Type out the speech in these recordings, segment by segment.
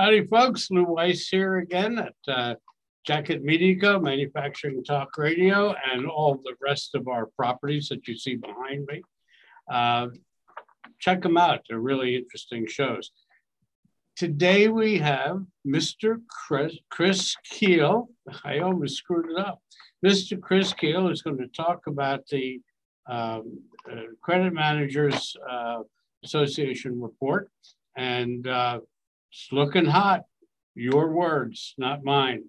Howdy, folks. Lew Weiss here again at uh, Jacket Media Co., Manufacturing Talk Radio, and all the rest of our properties that you see behind me. Uh, check them out. They're really interesting shows. Today we have Mr. Chris, Chris Kuehl. I almost screwed it up. Mr. Chris Kuehl is going to talk about the um, uh, Credit Managers uh, Association report. And uh, it's looking hot. Your words, not mine.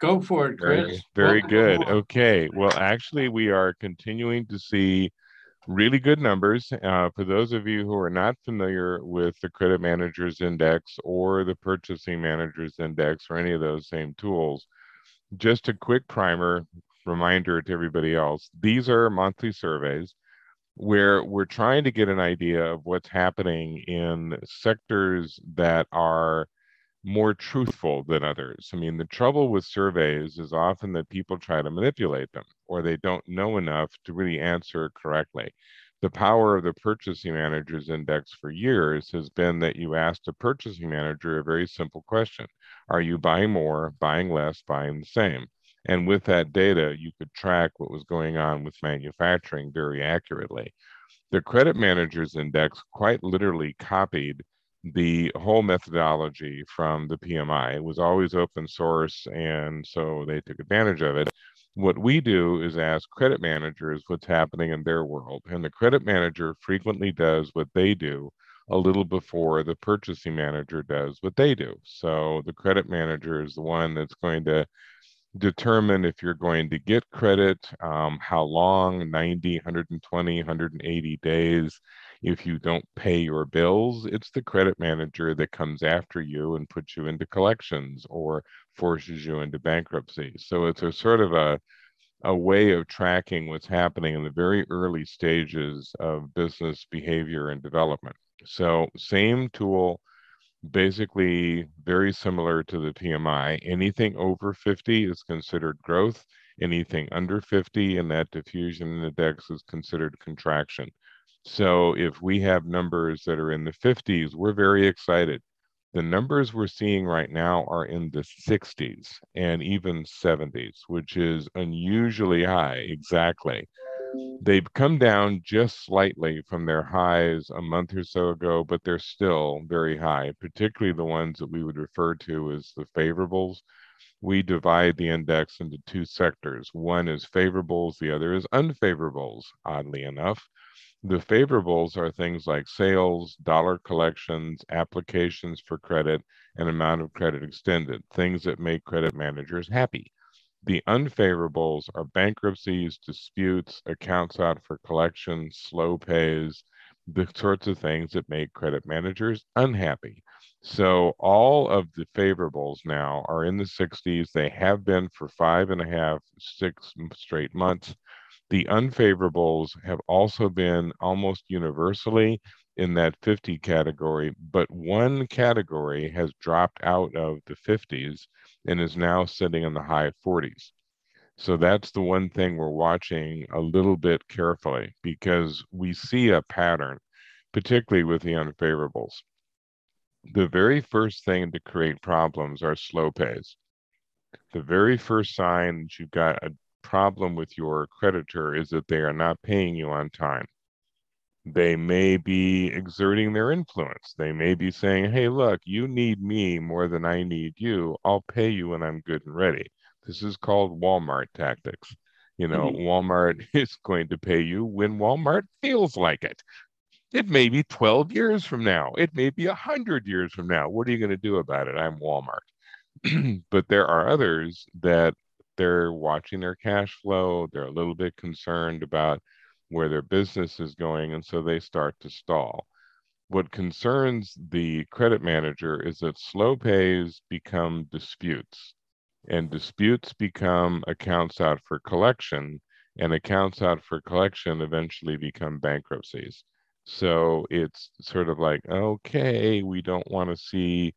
Go for it, Chris. Very, very good. Okay. Well, actually, we are continuing to see really good numbers. Uh, for those of you who are not familiar with the Credit Managers Index or the Purchasing Managers Index or any of those same tools, just a quick primer reminder to everybody else these are monthly surveys where we're trying to get an idea of what's happening in sectors that are more truthful than others. I mean, the trouble with surveys is often that people try to manipulate them or they don't know enough to really answer correctly. The power of the purchasing managers index for years has been that you asked a purchasing manager a very simple question Are you buying more, buying less, buying the same? And with that data, you could track what was going on with manufacturing very accurately. The Credit Managers Index quite literally copied the whole methodology from the PMI. It was always open source, and so they took advantage of it. What we do is ask credit managers what's happening in their world, and the credit manager frequently does what they do a little before the purchasing manager does what they do. So the credit manager is the one that's going to determine if you're going to get credit, um, how long 90, 120, 180 days. If you don't pay your bills, it's the credit manager that comes after you and puts you into collections or forces you into bankruptcy. So it's a sort of a a way of tracking what's happening in the very early stages of business behavior and development. So, same tool, basically very similar to the PMI. Anything over 50 is considered growth. Anything under 50 in that diffusion index is considered contraction. So if we have numbers that are in the 50s, we're very excited. The numbers we're seeing right now are in the 60s and even 70s, which is unusually high, exactly. They've come down just slightly from their highs a month or so ago, but they're still very high, particularly the ones that we would refer to as the favorables. We divide the index into two sectors. One is favorables, the other is unfavorables, oddly enough. The favorables are things like sales, dollar collections, applications for credit, and amount of credit extended, things that make credit managers happy. The unfavorables are bankruptcies, disputes, accounts out for collection, slow pays, the sorts of things that make credit managers unhappy. So all of the favorables now are in the 60s. They have been for five and a half, six straight months. The unfavorables have also been almost universally in that 50 category, but one category has dropped out of the 50s and is now sitting in the high 40s. So that's the one thing we're watching a little bit carefully because we see a pattern, particularly with the unfavorables. The very first thing to create problems are slow pays. The very first sign that you've got a problem with your creditor is that they are not paying you on time they may be exerting their influence. They may be saying, hey, look, you need me more than I need you. I'll pay you when I'm good and ready. This is called Walmart tactics. You know, mm-hmm. Walmart is going to pay you when Walmart feels like it. It may be 12 years from now. It may be 100 years from now. What are you going to do about it? I'm Walmart. but there are others that they're watching their cash flow. They're a little bit concerned about where their business is going, and so they start to stall. What concerns the credit manager is that slow pays become disputes, and disputes become accounts out for collection, and accounts out for collection eventually become bankruptcies. So it's sort of like, okay, we don't want to see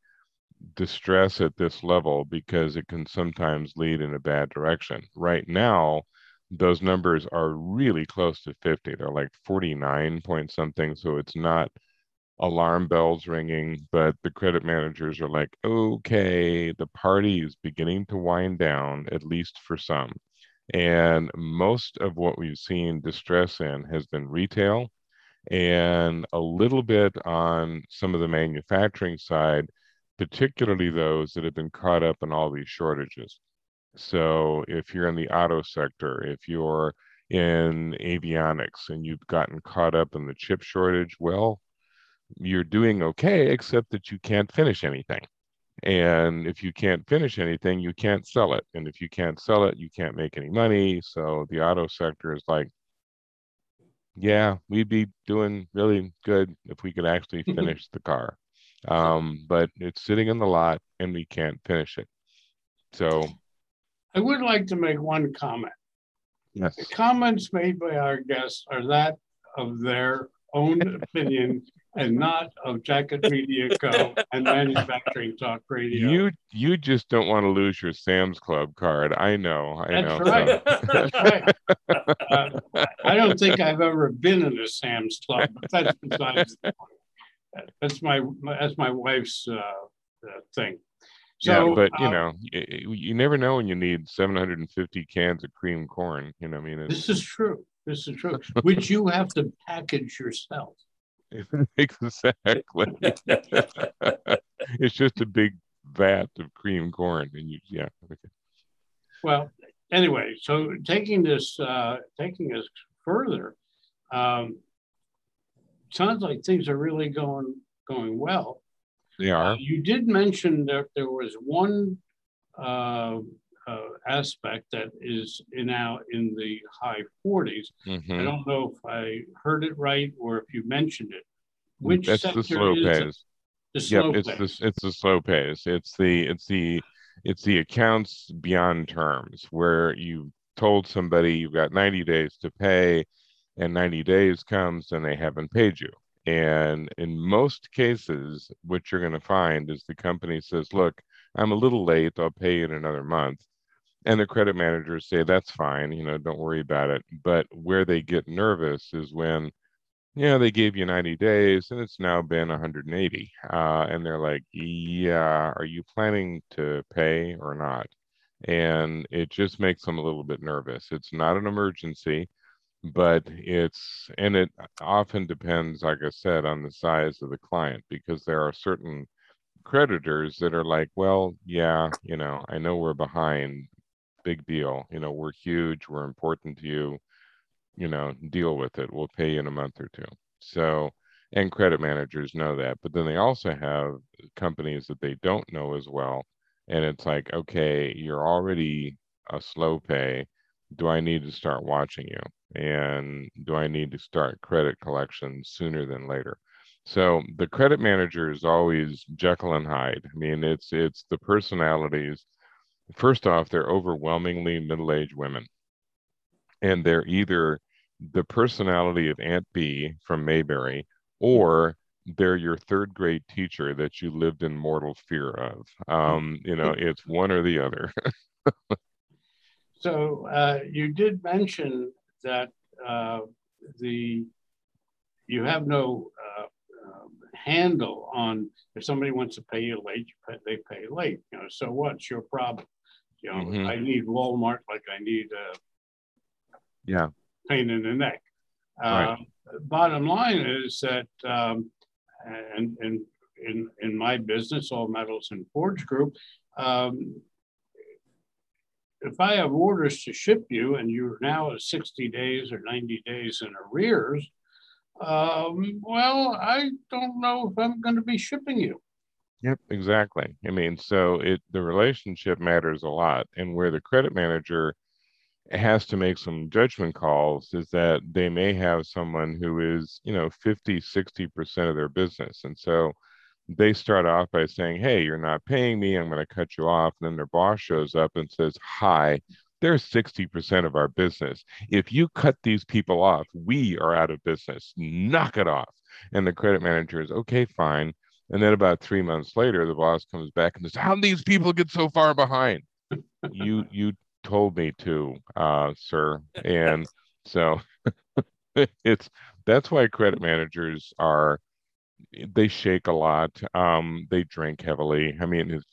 distress at this level because it can sometimes lead in a bad direction. Right now, those numbers are really close to 50. They're like 49 point something. So it's not alarm bells ringing, but the credit managers are like, okay, the party is beginning to wind down, at least for some. And most of what we've seen distress in has been retail and a little bit on some of the manufacturing side, particularly those that have been caught up in all these shortages. So if you're in the auto sector, if you're in avionics and you've gotten caught up in the chip shortage, well, you're doing okay, except that you can't finish anything. And if you can't finish anything, you can't sell it. And if you can't sell it, you can't make any money. So the auto sector is like, yeah, we'd be doing really good if we could actually finish the car. Um, but it's sitting in the lot and we can't finish it. So I would like to make one comment. Yes. The comments made by our guests are that of their own opinion and not of Jacket Media Co. and Manufacturing Talk Radio. You you just don't want to lose your Sam's Club card. I know. I That's know. right. That's right. Uh, I don't think I've ever been in a Sam's Club, but that's besides the point. That's my, my that's my wife's uh, uh, thing. So, yeah, but you uh, know, y- y- you never know when you need 750 cans of cream corn. You know, I mean, it's, this is true. This is true. Which you have to package yourself. exactly. it's just a big vat of cream corn, and you, yeah. Okay. Well, anyway, so taking this uh, taking us further, um, sounds like things are really going going well. They Uh, you did mention that there was one uh, uh, aspect that is in now in the high 40s. I Mhm. don't know if I heard it right or if you mentioned it. Which That's sector the slow is it? The slow Yep, it's pays. the it's the slow pays. It's the it's the it's the accounts beyond terms where you told somebody you've got 90 days to pay, and 90 days comes and they haven't paid you. And in most cases, what you're going to find is the company says, "Look, I'm a little late. I'll pay you in another month." And the credit managers say, "That's fine. You know, don't worry about it." But where they get nervous is when yeah, they gave you 90 days and it's now been 180. Uh, and they're like, yeah, are you planning to pay or not? And it just makes them a little bit nervous. It's not an emergency, but it's, and it often depends, like I said, on the size of the client because there are certain creditors that are like, well, yeah, you know, I know we're behind, big deal. You know, we're huge, we're important to you you know, deal with it. We'll pay you in a month or two. So, and credit managers know that. But then they also have companies that they don't know as well. And it's like, okay, you're already a slow pay. Do I need to start watching you? And do I need to start credit collection sooner than later? So the credit manager is always Jekyll and Hyde. I mean, it's it's the personalities. First off, they're overwhelmingly middle-aged women and they're either the personality of Aunt Bee from Mayberry or they're your third grade teacher that you lived in mortal fear of. Um, you know, it's one or the other. So uh, you did mention that uh, the you have no uh, um, handle on if somebody wants to pay you late, you pay, they pay late. You know, so what's your problem? You know, Mhm. I need Walmart like I need a yeah. pain in the neck. Right. Uh, bottom line is that, um, and, and in, in my business, All Metals and Forge Group, um, if I have orders to ship you and you're now at 60 days or 90 days in arrears, um, well, I don't know if I'm going to be shipping you. Yep, exactly. I mean, so it the relationship matters a lot. And where the credit manager has to make some judgment calls is that they may have someone who is, you know, 50, 60% of their business. And so they start off by saying, Hey, you're not paying me. I'm going to cut you off. And then their boss shows up and says, Hi, they're 60% of our business. If you cut these people off, we are out of business. Knock it off. And the credit manager is, Okay, fine. And then about three months later, the boss comes back and says, How these people get so far behind? you you told me to, uh, sir. And so it's that's why credit managers are they shake a lot. Um, they drink heavily. I mean, it's,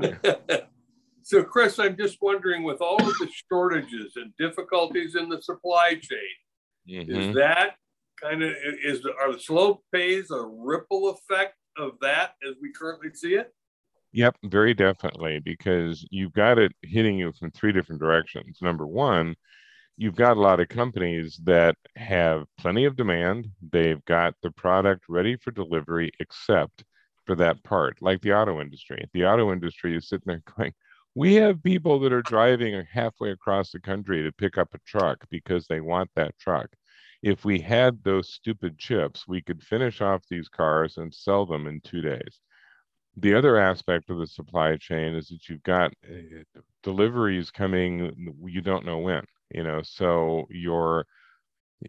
yeah. so, Chris, I'm just wondering, with all of the shortages and difficulties in the supply chain, mm-hmm. is that kind of is the, are the slow pays a ripple effect of that as we currently see it? Yep, very definitely, because you've got it hitting you from three different directions. Number one, you've got a lot of companies that have plenty of demand. They've got the product ready for delivery, except for that part, like the auto industry. The auto industry is sitting there going, we have people that are driving halfway across the country to pick up a truck because they want that truck. If we had those stupid chips, we could finish off these cars and sell them in two days the other aspect of the supply chain is that you've got uh, deliveries coming you don't know when you know so you're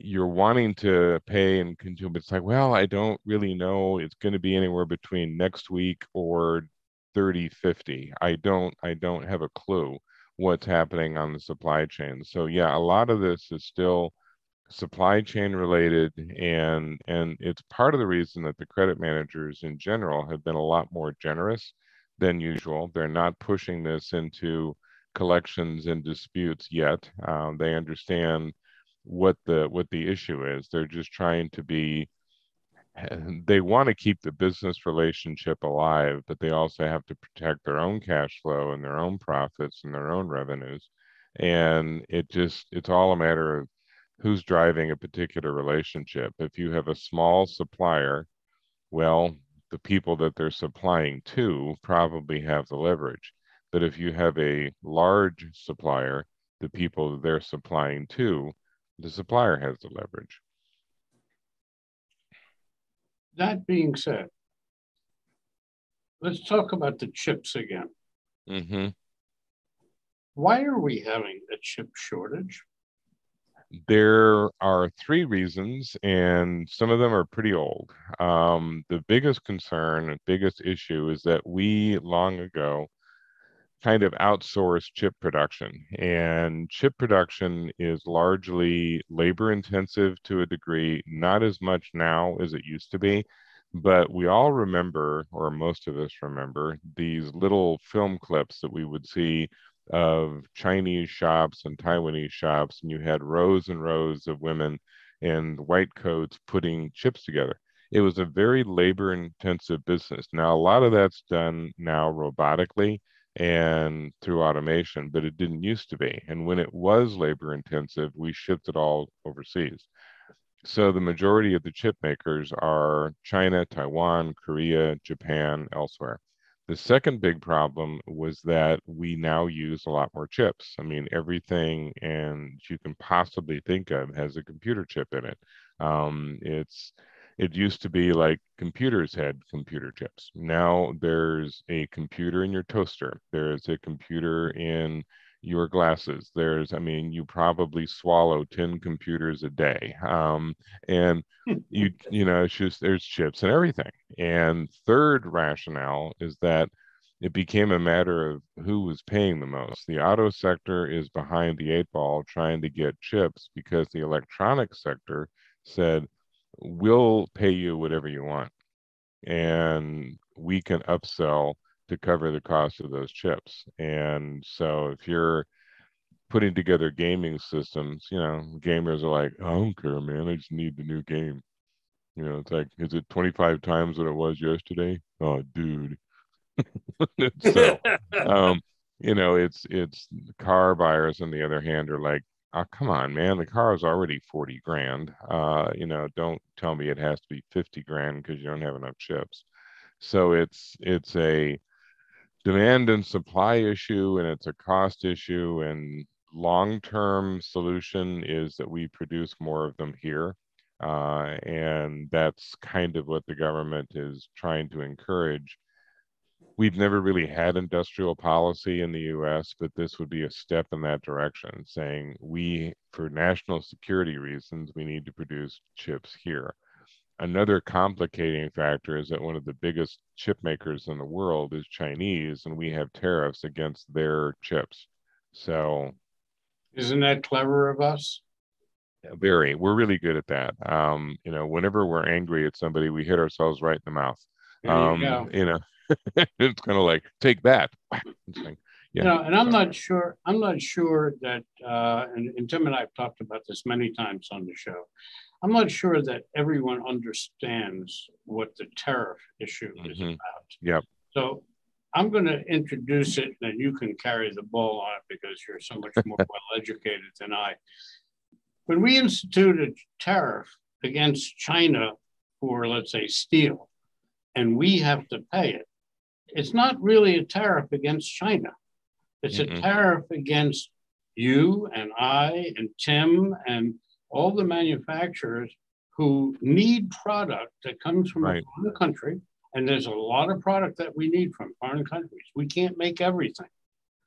you're wanting to pay and consume but it's like well i don't really know. It's going to be anywhere between next week or 30 50 i don't i don't have a clue what's happening on the supply chain. So yeah a lot of this is still supply chain related and and it's part of the reason that the credit managers in general have been a lot more generous than usual. They're not pushing this into collections and disputes yet um, they understand what the what the issue is they're just trying to be they want to keep the business relationship alive but they also have to protect their own cash flow and their own profits and their own revenues and it just it's all a matter of who's driving a particular relationship. If you have a small supplier, well, the people that they're supplying to probably have the leverage. But if you have a large supplier, the people they're supplying to, the supplier has the leverage. That being said, let's talk about the chips again. Mm-hmm. Why are we having a chip shortage? There are three reasons, and some of them are pretty old. Um, the biggest concern, biggest issue is that we long ago kind of outsourced chip production. And chip production is largely labor intensive to a degree, not as much now as it used to be. But we all remember, or most of us remember, these little film clips that we would see of Chinese shops and Taiwanese shops, and you had rows and rows of women in white coats putting chips together. It was a very labor intensive business. Now, a lot of that's done now robotically and through automation, but it didn't used to be. And when it was labor intensive, we shipped it all overseas. So the majority of the chip makers are China, Taiwan, Korea, Japan, elsewhere. The second big problem was that we now use a lot more chips. I mean, everything and you can possibly think of has a computer chip in it. Um, it's it used to be like computers had computer chips. Now there's a computer in your toaster. There's a computer in your glasses. There's, I mean, you probably swallow 10 computers a day. Um, and you, you know, it's just there's chips and everything. And third rationale is that it became a matter of who was paying the most. The auto sector is behind the eight ball trying to get chips because the electronic sector said, we'll pay you whatever you want. And we can upsell to cover the cost of those chips. And so if you're putting together gaming systems, you know, gamers are like, I don't care, man. I just need the new game. You know, it's like, is it 25 times what it was yesterday? Oh, dude. so, um, you know, it's it's car buyers on the other hand are like, oh, come on, man, the car is already 40 grand. Uh, you know, don't tell me it has to be 50 grand because you don't have enough chips. So it's it's a demand and supply issue and it's a cost issue and long-term solution is that we produce more of them here uh, and that's kind of what the government is trying to encourage we've never really had industrial policy in the US, but this would be a step in that direction, saying we, for national security reasons, we need to produce chips here. Another complicating factor is that one of the biggest chip makers in the world is Chinese, and we have tariffs against their chips. So, isn't that clever of us? Very. We're really good at that. Um, you know, whenever we're angry at somebody, we hit ourselves right in the mouth. Um, you, you, know, it's kind of like take that. yeah. You know, and I'm not sure. I'm not sure that. Uh, and, and Tim and I have talked about this many times on the show. I'm not sure that everyone understands what the tariff issue mm-hmm. is about. Yep. So I'm going to introduce it, and you can carry the ball on it because you're so much more well educated than I. When we instituted tariff against China for, let's say, steel, and we have to pay it, it's not really a tariff against China. It's mm-hmm. a tariff against you and I and Tim and all the manufacturers who need product that comes from right. a foreign country and there's a lot of product that we need from foreign countries. We can't make everything.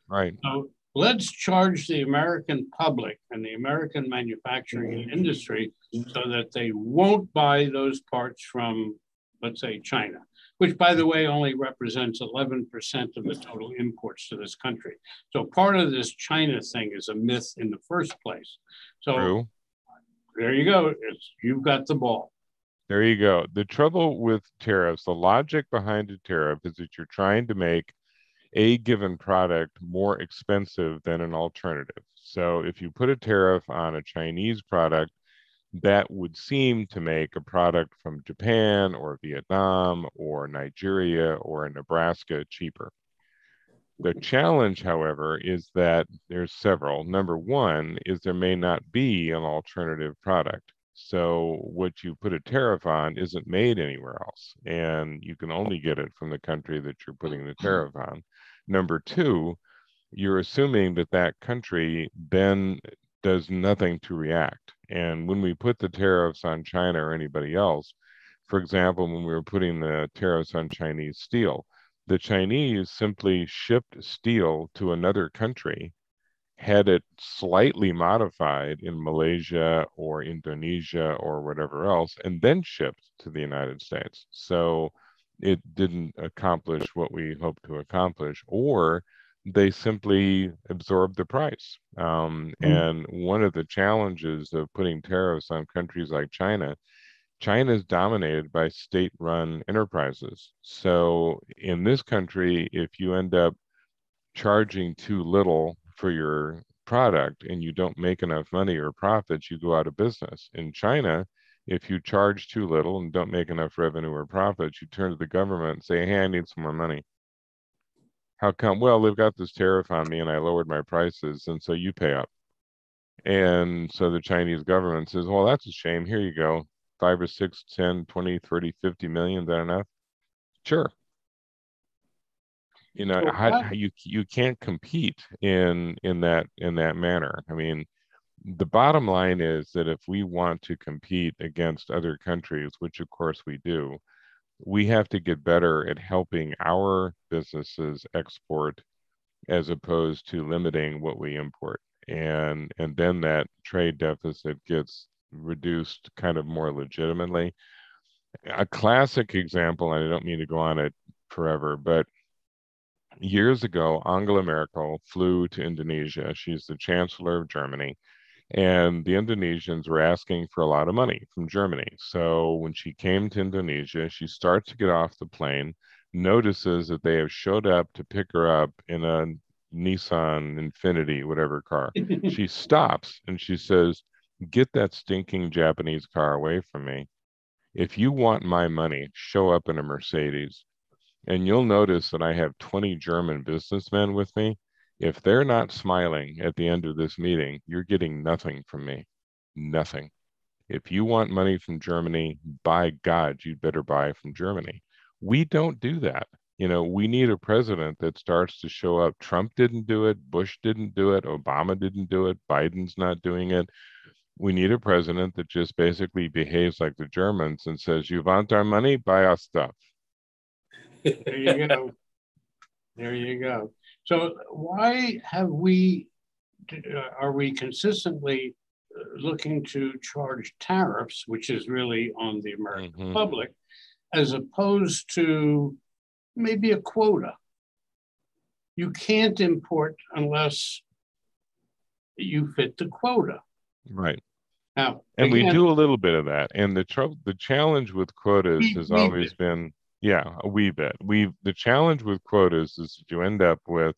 Right. So let's charge the American public and the American manufacturing industry so that they won't buy those parts from, let's say, China, which, by the way, only represents 11% of the total imports to this country. So part of this China thing is a myth in the first place. So True. there you go. It's, you've got the ball. There you go. The trouble with tariffs, the logic behind a tariff is that you're trying to make a given product more expensive than an alternative. So if you put a tariff on a Chinese product, that would seem to make a product from Japan or Vietnam or Nigeria or Nebraska cheaper. The mm-hmm. challenge, however, is that there's several. Number one is there may not be an alternative product. So what you put a tariff on isn't made anywhere else, and you can only get it from the country that you're putting the mm-hmm. tariff on. Number two, you're assuming that that country then does nothing to react. And when we put the tariffs on China or anybody else, for example, when we were putting the tariffs on Chinese steel, the Chinese simply shipped steel to another country had it slightly modified in Malaysia or Indonesia or whatever else, and then shipped to the United States. So it didn't accomplish what we hoped to accomplish, or they simply absorb the price. Um, mm-hmm. And one of the challenges of putting tariffs on countries like China, China is dominated by state run enterprises. So in this country, if you end up charging too little for your product and you don't make enough money or profits, you go out of business. In China, if you charge too little and don't make enough revenue or profits, you turn to the government and say, Hey, I need some more money. How come? Well, they've got this tariff on me and I lowered my prices, and so you pay up. And so the Chinese government says, Well, that's a shame. Here you go. Five or six, 10, 20, 30, 50 million, that enough? Sure you know how, how, you you can't compete in in that in that manner i mean the bottom line is that if we want to compete against other countries which of course we do we have to get better at helping our businesses export as opposed to limiting what we import and and then that trade deficit gets reduced kind of more legitimately a classic example and i don't mean to go on it forever but years ago, Angela Merkel flew to Indonesia. She's the chancellor of Germany. And the Indonesians were asking for a lot of money from Germany. So when she came to Indonesia, she starts to get off the plane, notices that they have showed up to pick her up in a Nissan Infiniti, whatever car. she stops and she says, Get that stinking Japanese car away from me. If you want my money, show up in a Mercedes. And you'll notice that I have 20 German businessmen with me. If they're not smiling at the end of this meeting, you're getting nothing from me. Nothing. If you want money from Germany, by God, you'd better buy from Germany. We don't do that. You know, we need a president that starts to show up. Trump didn't do it. Bush didn't do it. Obama didn't do it. Biden's not doing it. We need a president that just basically behaves like the Germans and says, You want our money? Buy our stuff there you go. There you go. So why have we, uh, are we consistently uh, looking to charge tariffs, which is really on the American mm-hmm. public, as opposed to maybe a quota? You can't import unless you fit the quota. Right. Now, and we do a little bit of that. And the trouble, the challenge with quotas We- has we always bit. been, yeah, a wee bit. We the challenge with quotas is that you end up with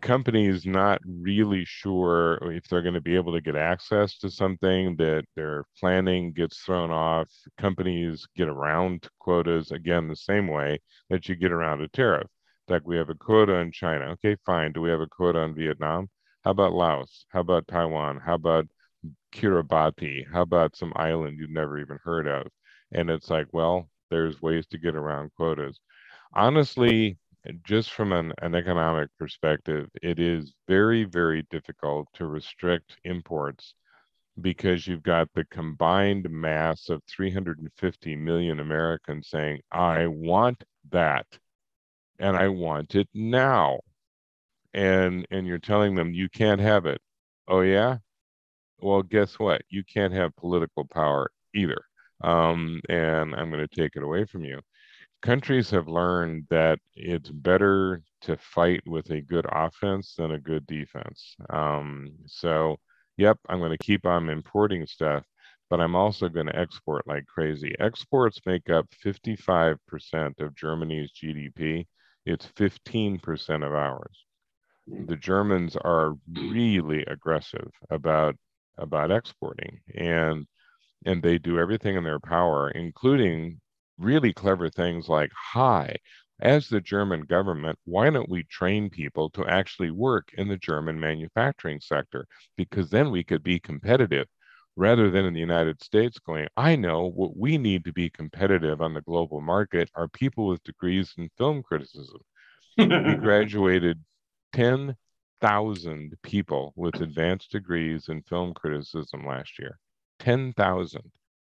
companies not really sure if they're going to be able to get access to something that their planning gets thrown off companies get around quotas again the same way that you get around a tariff. Like we have a quota on china. Okay fine. Do we have a quota on vietnam? How about laos? How about taiwan? How about kiribati? How about some island you've never even heard of? And it's like well there's ways to get around quotas honestly just from an, an economic perspective, it is very, very difficult to restrict imports because you've got the combined mass of 350 million Americans saying, I want that and I want it now. And and you're telling them you can't have it. Oh yeah? Well, guess what? You can't have political power either. Um, and I'm going to take it away from you countries have learned that it's better to fight with a good offense than a good defense. Um, so, yep, I'm going to keep on importing stuff, but I'm also going to export like crazy. Exports make up 55% of Germany's GDP. It's 15% of ours. The Germans are really aggressive about about exporting and and they do everything in their power, including really clever things like, hi, as the German government, why don't we train people to actually work in the German manufacturing sector? Because then we could be competitive rather than in the United States going, I know what we need to be competitive on the global market are people with degrees in film criticism. we graduated 10,000 people with advanced degrees in film criticism last year. 10,000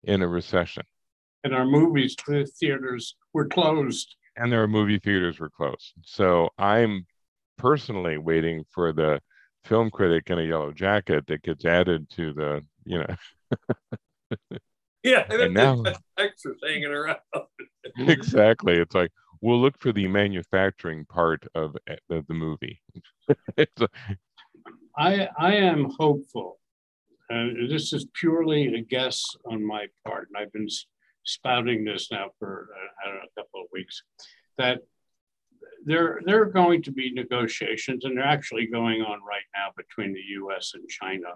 in a recession and our movies the theaters were closed. And their movie theaters were closed. So I'm personally waiting for the film critic in a yellow jacket that gets added to the, you know. yeah, and now extras hanging around. exactly. It's like we'll look for the manufacturing part of, eh, of the movie. I I am hopeful, and this is purely a guess on my part, and I've been spouting this now for uh, I don't know, a couple of weeks, that there, there are going to be negotiations, and they're actually going on right now between the US and China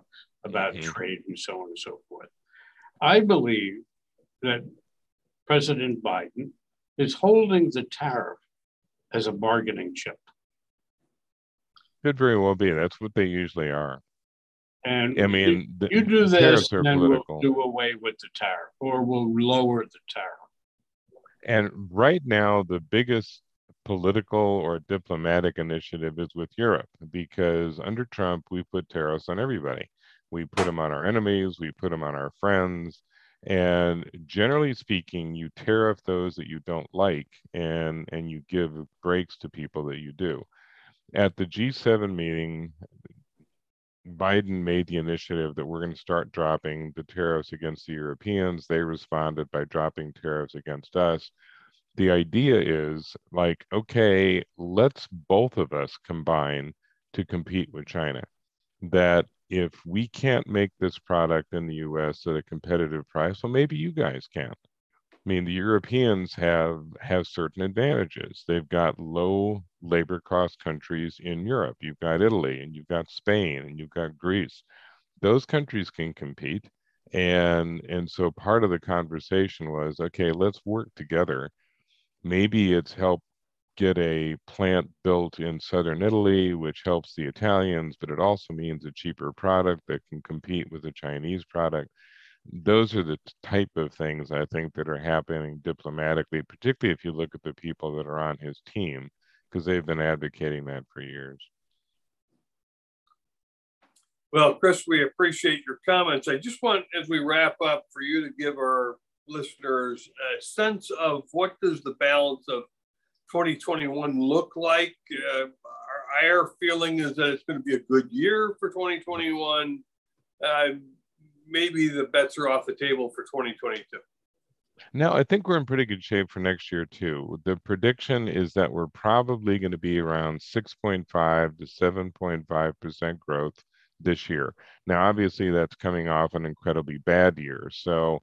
about mm-hmm. trade and so on and so forth. I believe that President Biden is holding the tariff as a bargaining chip. Could very well be. That's what they usually are. And I mean, you, you do this, and then political. we'll do away with the tariff, or we'll lower the tariff. And right now, the biggest political or diplomatic initiative is with Europe because under Trump, we put tariffs on everybody. We put them on our enemies, we put them on our friends. And generally speaking, you tariff those that you don't like and, and you give breaks to people that you do. At the G7 meeting, Biden made the initiative that we're going to start dropping the tariffs against the Europeans. They responded by dropping tariffs against us. The idea is like, okay, let's both of us combine to compete with China. That if we can't make this product in the US at a competitive price, well, maybe you guys can. I mean, the Europeans have have certain advantages. They've got low labor cost countries in Europe. You've got Italy and you've got Spain and you've got Greece. Those countries can compete. And and so part of the conversation was, okay, let's work together. Maybe it's help get a plant built in southern Italy, which helps the Italians, but it also means a cheaper product that can compete with a Chinese product those are the type of things I think that are happening diplomatically, particularly if you look at the people that are on his team, because they've been advocating that for years. Well, Chris, we appreciate your comments. I just want, as we wrap up, for you to give our listeners a sense of what does the balance of 2021 look like. Uh, our, our, feeling is that it's going to be a good year for 2021. Uh, maybe the bets are off the table for 2022. No, I think we're in pretty good shape for next year too. The prediction is that we're probably going to be around 6.5 to 7.5 percent growth this year. Now, obviously, that's coming off an incredibly bad year. So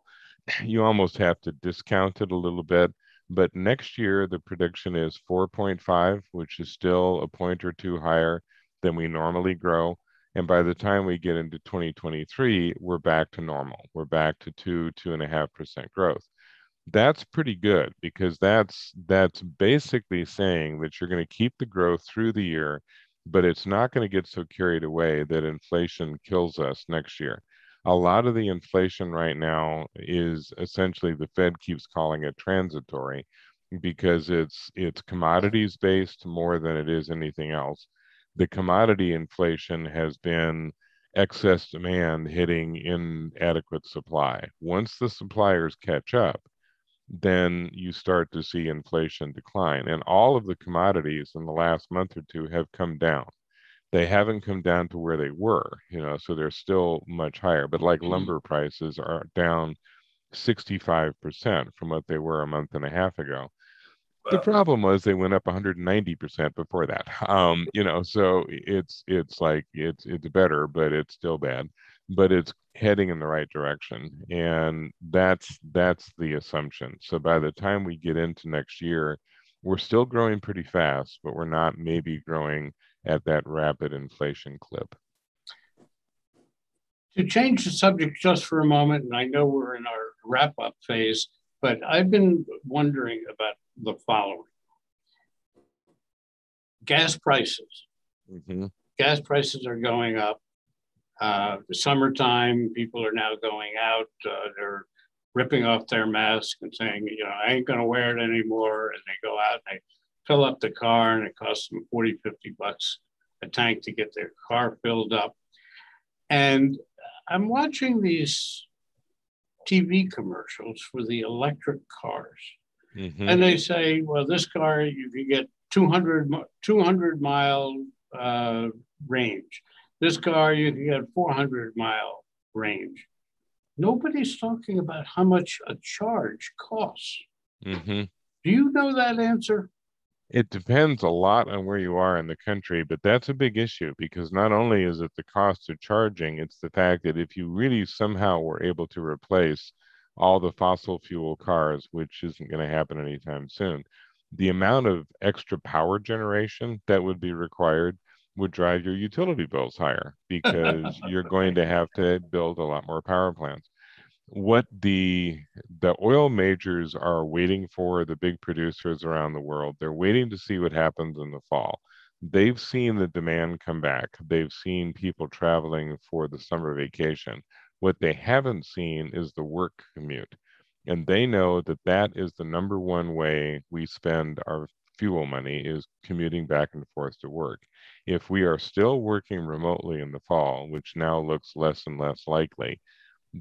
you almost have to discount it a little bit. But next year, the prediction is 4.5, which is still a point or two higher than we normally grow. And by the time we get into 2023, we're back to normal. We're back to two, two and a half percent growth. That's pretty good because that's that's basically saying that you're going to keep the growth through the year, but it's not going to get so carried away that inflation kills us next year a lot of the inflation right now is essentially the Fed keeps calling it transitory because it's it's commodities based more than it is anything else. The commodity inflation has been excess demand hitting inadequate supply. Once the suppliers catch up, then you start to see inflation decline. And all of the commodities in the last month or two have come down they haven't come down to where they were, you know, so they're still much higher. But like mm-hmm. lumber prices are down 65% from what they were a month and a half ago. The problem was they went up 190% before that. Um, you know, so it's it's like it's it's better, but it's still bad. But it's heading in the right direction. And that's that's the assumption. So by the time we get into next year, we're still growing pretty fast, but we're not maybe growing at that rapid inflation clip. To change the subject just for a moment, and I know we're in our wrap up phase, but I've been wondering about the following gas prices. Mm-hmm. Gas prices are going up. Uh, the summertime, people are now going out. Uh, they're ripping off their mask and saying, you know, I ain't going to wear it anymore. And they go out and they fill up the car and it costs them 40, 50 bucks a tank to get their car filled up. And I'm watching these TV commercials for the electric cars. Mm-hmm. And they say, well, this car, you can get 200, 200 mile uh, range. This car, you can get 400 mile range. Nobody's talking about how much a charge costs. Mm-hmm. Do you know that answer? It depends a lot on where you are in the country, but that's a big issue because not only is it the cost of charging, it's the fact that if you really somehow were able to replace all the fossil fuel cars, which isn't going to happen anytime soon, the amount of extra power generation that would be required would drive your utility bills higher because you're going to have to build a lot more power plants what the the oil majors are waiting for the big producers around the world they're waiting to see what happens in the fall. They've seen the demand come back. They've seen people traveling for the summer vacation. What they haven't seen is the work commute. And they know that that is the number one way we spend our fuel money is commuting back and forth to work. If we are still working remotely in the fall which now looks less and less likely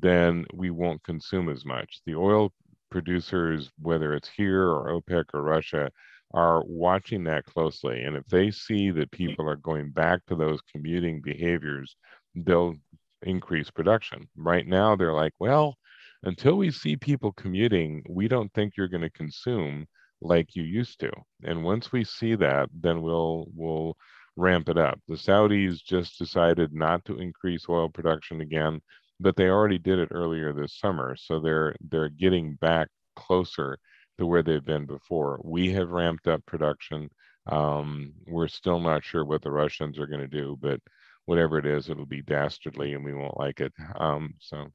then we won't consume as much. The oil producers, whether it's here or OPEC or Russia, are watching that closely. And if they see that people are going back to those commuting behaviors, they'll increase production. Right now, they're like, well, until we see people commuting, we don't think you're going to consume like you used to. And once we see that, then we'll we'll ramp it up. The Saudis just decided not to increase oil production again but they already did it earlier this summer, so they're they're getting back closer to where they've been before. We have ramped up production. Um, we're still not sure what the Russians are going to do, but whatever it is, it'll be dastardly, and we won't like it. Um, so,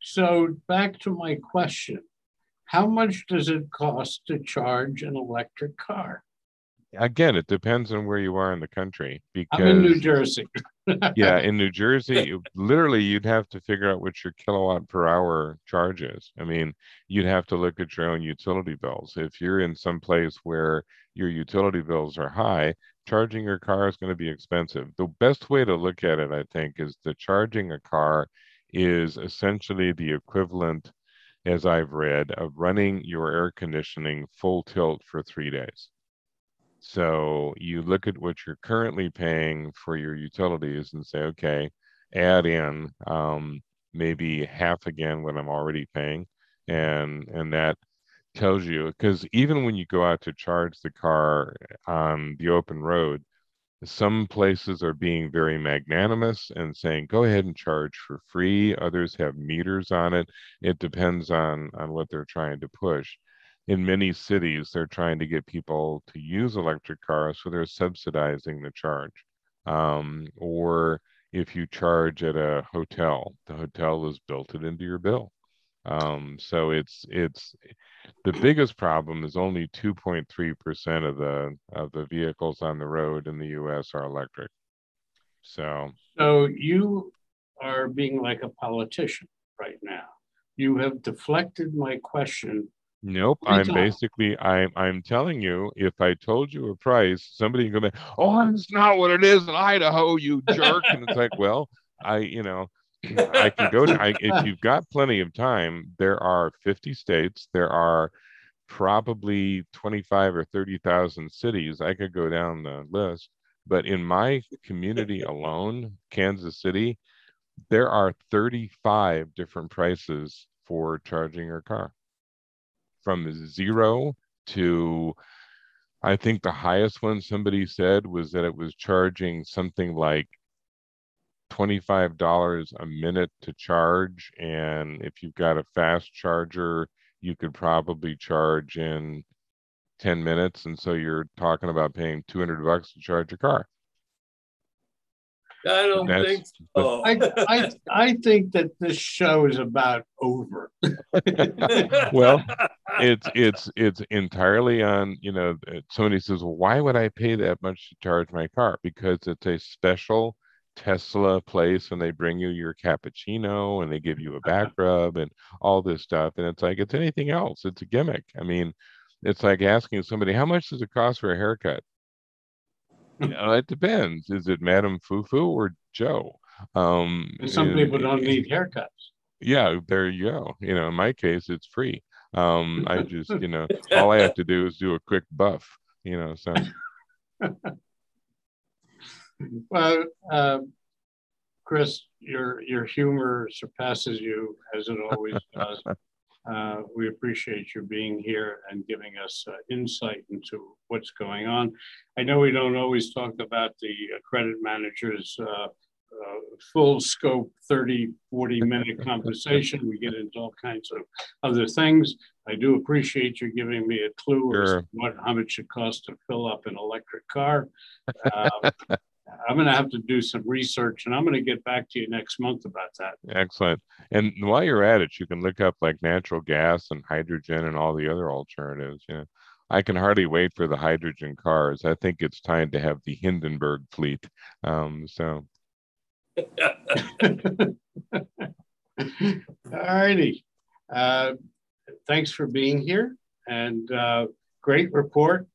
so back to my question: How much does it cost to charge an electric car? Again, it depends on where you are in the country. Because I'm in New Jersey. yeah, in New Jersey, literally, you'd have to figure out what your kilowatt per hour charge is. I mean, you'd have to look at your own utility bills. If you're in some place where your utility bills are high, charging your car is going to be expensive. The best way to look at it, I think, is that charging a car is essentially the equivalent, as I've read, of running your air conditioning full tilt for three days. So you look at what you're currently paying for your utilities and say, okay, add in um, maybe half again what I'm already paying, and and that tells you because even when you go out to charge the car on the open road, some places are being very magnanimous and saying go ahead and charge for free. Others have meters on it. It depends on on what they're trying to push in many cities they're trying to get people to use electric cars so they're subsidizing the charge um, or if you charge at a hotel the hotel has built it into your bill um, so it's it's the biggest problem is only 2.3% of the of the vehicles on the road in the US are electric. So So you are being like a politician right now. You have deflected my question. Nope, I'm basically I'm I'm telling you if I told you a price, somebody can go, back, "Oh, that's not what it is in Idaho, you jerk." and it's like, "Well, I, you know, I can go to, I, if you've got plenty of time, there are 50 states, there are probably 25 or 30,000 cities. I could go down the list, but in my community alone, Kansas City, there are 35 different prices for charging your car from zero to I think the highest one somebody said was that it was charging something like $25 a minute to charge. And if you've got a fast charger, you could probably charge in 10 minutes. And so you're talking about paying 200 bucks to charge your car. I don't think so. I, I, I think that this show is about over. well, it's it's it's entirely on you know uh, somebody says well, why would i pay that much to charge my car because it's a special Tesla place and they bring you your cappuccino and they give you a back uh-huh. rub and all this stuff. And it's like, it's anything else. It's a gimmick. I mean, it's like asking somebody, how much does it cost for a haircut? You know, it depends. Is it Madame Fufu or Joe? Um, some and, people don't need haircuts. Yeah, there you go. You know, in my case, it's free. Um, I just, you know, all I have to do is do a quick buff, you know, so. well, uh, Chris, your your humor surpasses you as it always does. Uh, we appreciate you being here and giving us uh, insight into what's going on. I know we don't always talk about the credit managers uh, uh, full scope 30, 40 minute conversation. We get into all kinds of other things. I do appreciate you giving me a clue sure. as what how much it costs to fill up an electric car. I'm going to have to do some research and I'm going to get back to you next month about that. Excellent. And while you're at it, you can look up like natural gas and hydrogen and all the other alternatives. Yeah. I can hardly wait for the hydrogen cars. I think it's time to have the Hindenburg fleet. Um, so. all righty. Uh, thanks for being here and uh, great report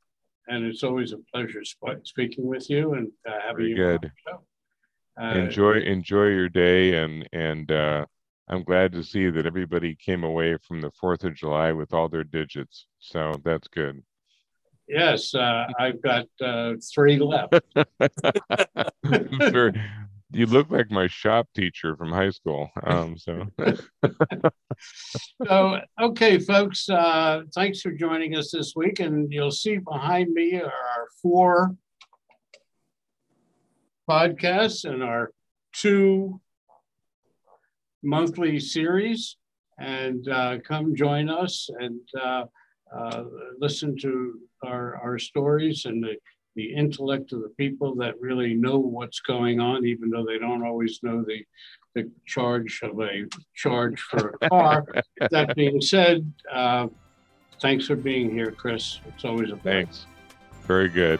and it's always a pleasure sp- speaking with you and uh, having Very you. Good. Uh, enjoy enjoy your day, and and uh, I'm glad to see that everybody came away from the Fourth of July with all their digits. So that's good. Yes, uh, I've got uh, three left. you look like my shop teacher from high school. Um, so, so okay, folks, uh, thanks for joining us this week. And you'll see behind me are our four podcasts and our two monthly series. And uh, come join us and uh, uh listen to our, our stories and the the intellect of the people that really know what's going on, even though they don't always know the, the charge of a charge for a car. that being said, uh, thanks for being here, Chris. It's always a pleasure. Thanks. Very good.